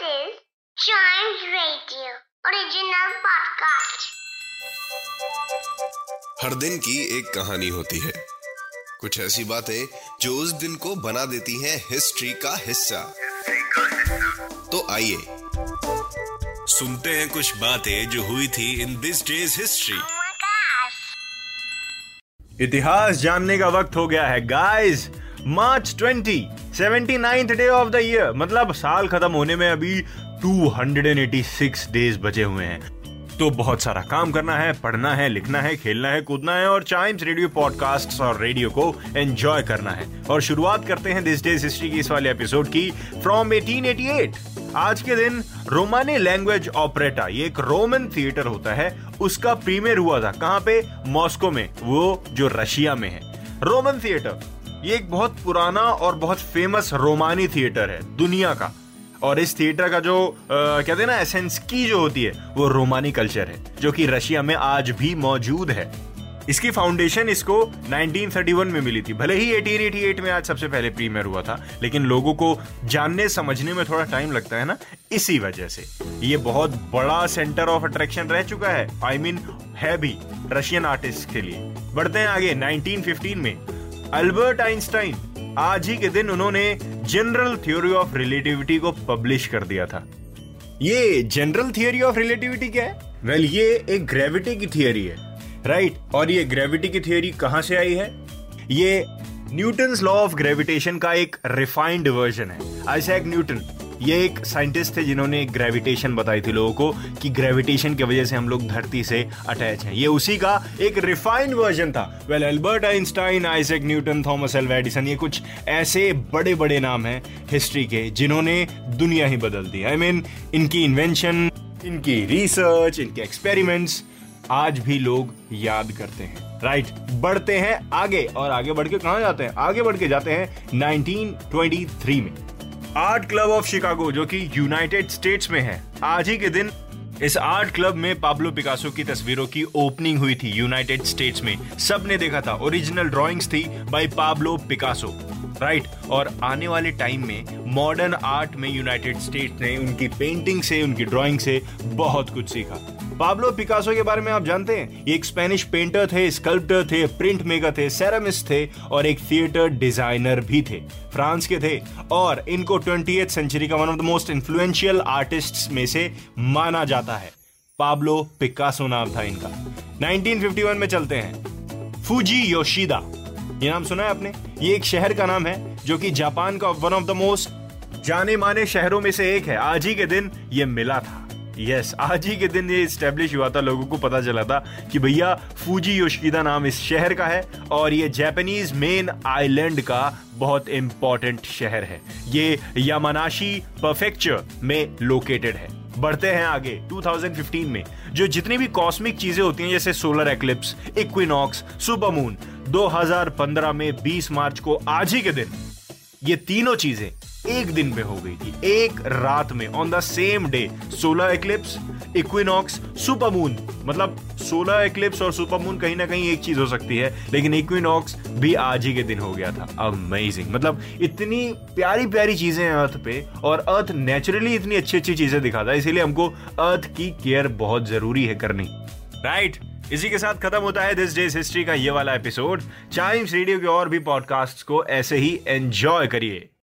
This is Chimes Radio original podcast. हर दिन की एक कहानी होती है कुछ ऐसी बातें जो उस दिन को बना देती हैं हिस्ट्री का हिस्सा तो आइए सुनते हैं कुछ बातें जो हुई थी इन दिस डेज़ हिस्ट्री. इतिहास जानने का वक्त हो गया है guys March 20 79th day of the year मतलब साल खत्म होने में अभी 286 डेज़ बचे हुए हैं। तो बहुत सारा काम करना है, पढ़ना है, लिखना है, खेलना है, कूदना है और चाइम्स रेडियो पॉडकास्ट और रेडियो को एंजॉय करना है। और शुरुआत करते हैं दिस डेज़ हिस्ट्री की इस वाले एपिसोड की फ्रॉम 1888 आज के दिन रोमानी लैंग्वेज ऑपरेटा ये एक रोमन थिएटर होता है, उसका प्रीमियर हुआ था। कहाँ पे? मॉस्को में, वो जो रशिया में है। रोमन थिएटर ये एक बहुत पुराना और बहुत फ़ेमस रोमानी थिएटर है दुनिया का। और इस थिएटर का जो अ, कहते हैं ना एसेंस की जो होती है वो रोमानी कल्चर है जो कि रशिया में आज भी मौजूद है। इसकी फाउंडेशन इसको 1931 में मिली थी। भले ही 1888 में आज सबसे पहले प्रीमियर हुआ था लेकिन लोगों को जानने समझने में थोड़ा टाइम लगता है ना इसी वजह से। ये बहुत बड़ा सेंटर ऑफ़ अट्रैक्शन रह चुका है। आई I मीन mean, है भी रशियन आर्टिस्ट के लिए। बढ़ते हैं आगे 1915 में। अल्बर्ट आइंस्टाइन आज ही के दिन उन्होंने जनरल थ्योरी ऑफ़ रिलेटिविटी को पब्लिश कर दिया था। ये जनरल थ्योरी ऑफ़ रिलेटिविटी क्या है? वेल well, ये एक ग्रेविटी की थ्योरी है। Right right? और ये ग्रेविटी की थ्योरी कहाँ से आई है? ये न्यूटन लॉ ऑफ़ ग्रेविटेशन का एक रिफाइंड वर्जन है। आइसैक न्यूटन ये एक साइंटिस्ट थे जिन्होंने ग्रेविटेशन बताई थी लोगों को कि ग्रेविटेशन की वजह से हम लोग धरती से अटैच हैं। ये उसी का एक रिफाइंड वर्जन था। Well Albert Einstein Isaac Newton Thomas Alva Edison ये कुछ ऐसे बड़े बड़े नाम हैं हिस्ट्री के जिन्होंने दुनिया ही बदल दी। आई I मीन mean, इनकी इन्वेंशन इनकी रिसर्च इनके एक्सपेरिमेंट्स आज भी लोग याद करते हैं। Right right. बढ़ते हैं आगे और आगे बढ़ के कहाँ जाते हैं? आगे बढ़ के जाते हैं 1923 में। आर्ट क्लब ऑफ़ शिकागो, जो कि यूनाइटेड स्टेट्स में है। आज ही के दिन इस आर्ट क्लब में पाब्लो पिकासो की तस्वीरों की ओपनिंग हुई थी यूनाइटेड स्टेट्स में। सबने देखा था, ओरिजिनल ड्राइंग्स थी by Pablo Picasso. Right right? और आने वाले टाइम में मॉडर्न आर्ट में यूनाइटेड स्टेट्स ने उनकी पेंटिंग से, उनकी ड्राइंग से बहुत कुछ सीखा। पाब्लो पिकासो के बारे में आप जानते हैं? ये एक स्पेनिश पेंटर थे, स्कल्प्टर थे, प्रिंट मेकर थे, सेरामिस्ट थे और एक थिएटर डिज़ाइनर भी थे। फ्रांस के थे। और इनको ट्वेंटी सेंचुरी का one of the most influential artist में से माना जाता है। पाब्लो पिकासो नाम था इनका। 1951 में चलते हैं। Fuji Yoshida. ये नाम सुना है आपने? ये एक शहर का नाम है, जो कि जापान का वन ऑफ़ द मोस्ट जाने माने शहरों में से एक है। आज ही के दिन ये मिला था। यस आज ही के दिन ये स्टेब्लिश हुआ था, लोगों को पता चला था कि भैया फूजी योशिदा नाम इस शहर का है और ये जापानीज मेन आइलैंड का बहुत इंपॉर्टेंट शहर है। ये यामानाशी परफेक्चर में लोकेटेड है। बढ़ते हैं आगे 2015 में, जो जितनी भी कॉस्मिक चीज़ें होती हैं, जैसे सोलर एक्लिप्स इक्विनॉक्स सुपरमून 2015 में 20 मार्च को आज ही के दिन ये तीनों चीज़ें एक दिन में हो गई थी। एक रात में on the same day solar eclipse equinox supermoon मतलब सोलर एक्लिप्स और सुपरमून कहीं ना कहीं एक चीज़ हो सकती है, लेकिन इक्विनॉक्स भी आज ही के दिन हो गया था। अमेजिंग मतलब इतनी प्यारी प्यारी चीज़ें हैं अर्थ पे, और अर्थ नेचुरली इतनी अच्छी अच्छी चीज़ें दिखाता है, इसीलिए हमको अर्थ की केयर बहुत ज़रूरी है करनी। Right right? इसी के साथ खत्म होता है दिस डेज़ हिस्ट्री का ये वाला एपिसोड चाइम्स रेडियो के और भी पॉडकास्ट को ऐसे ही एंजॉय करिए।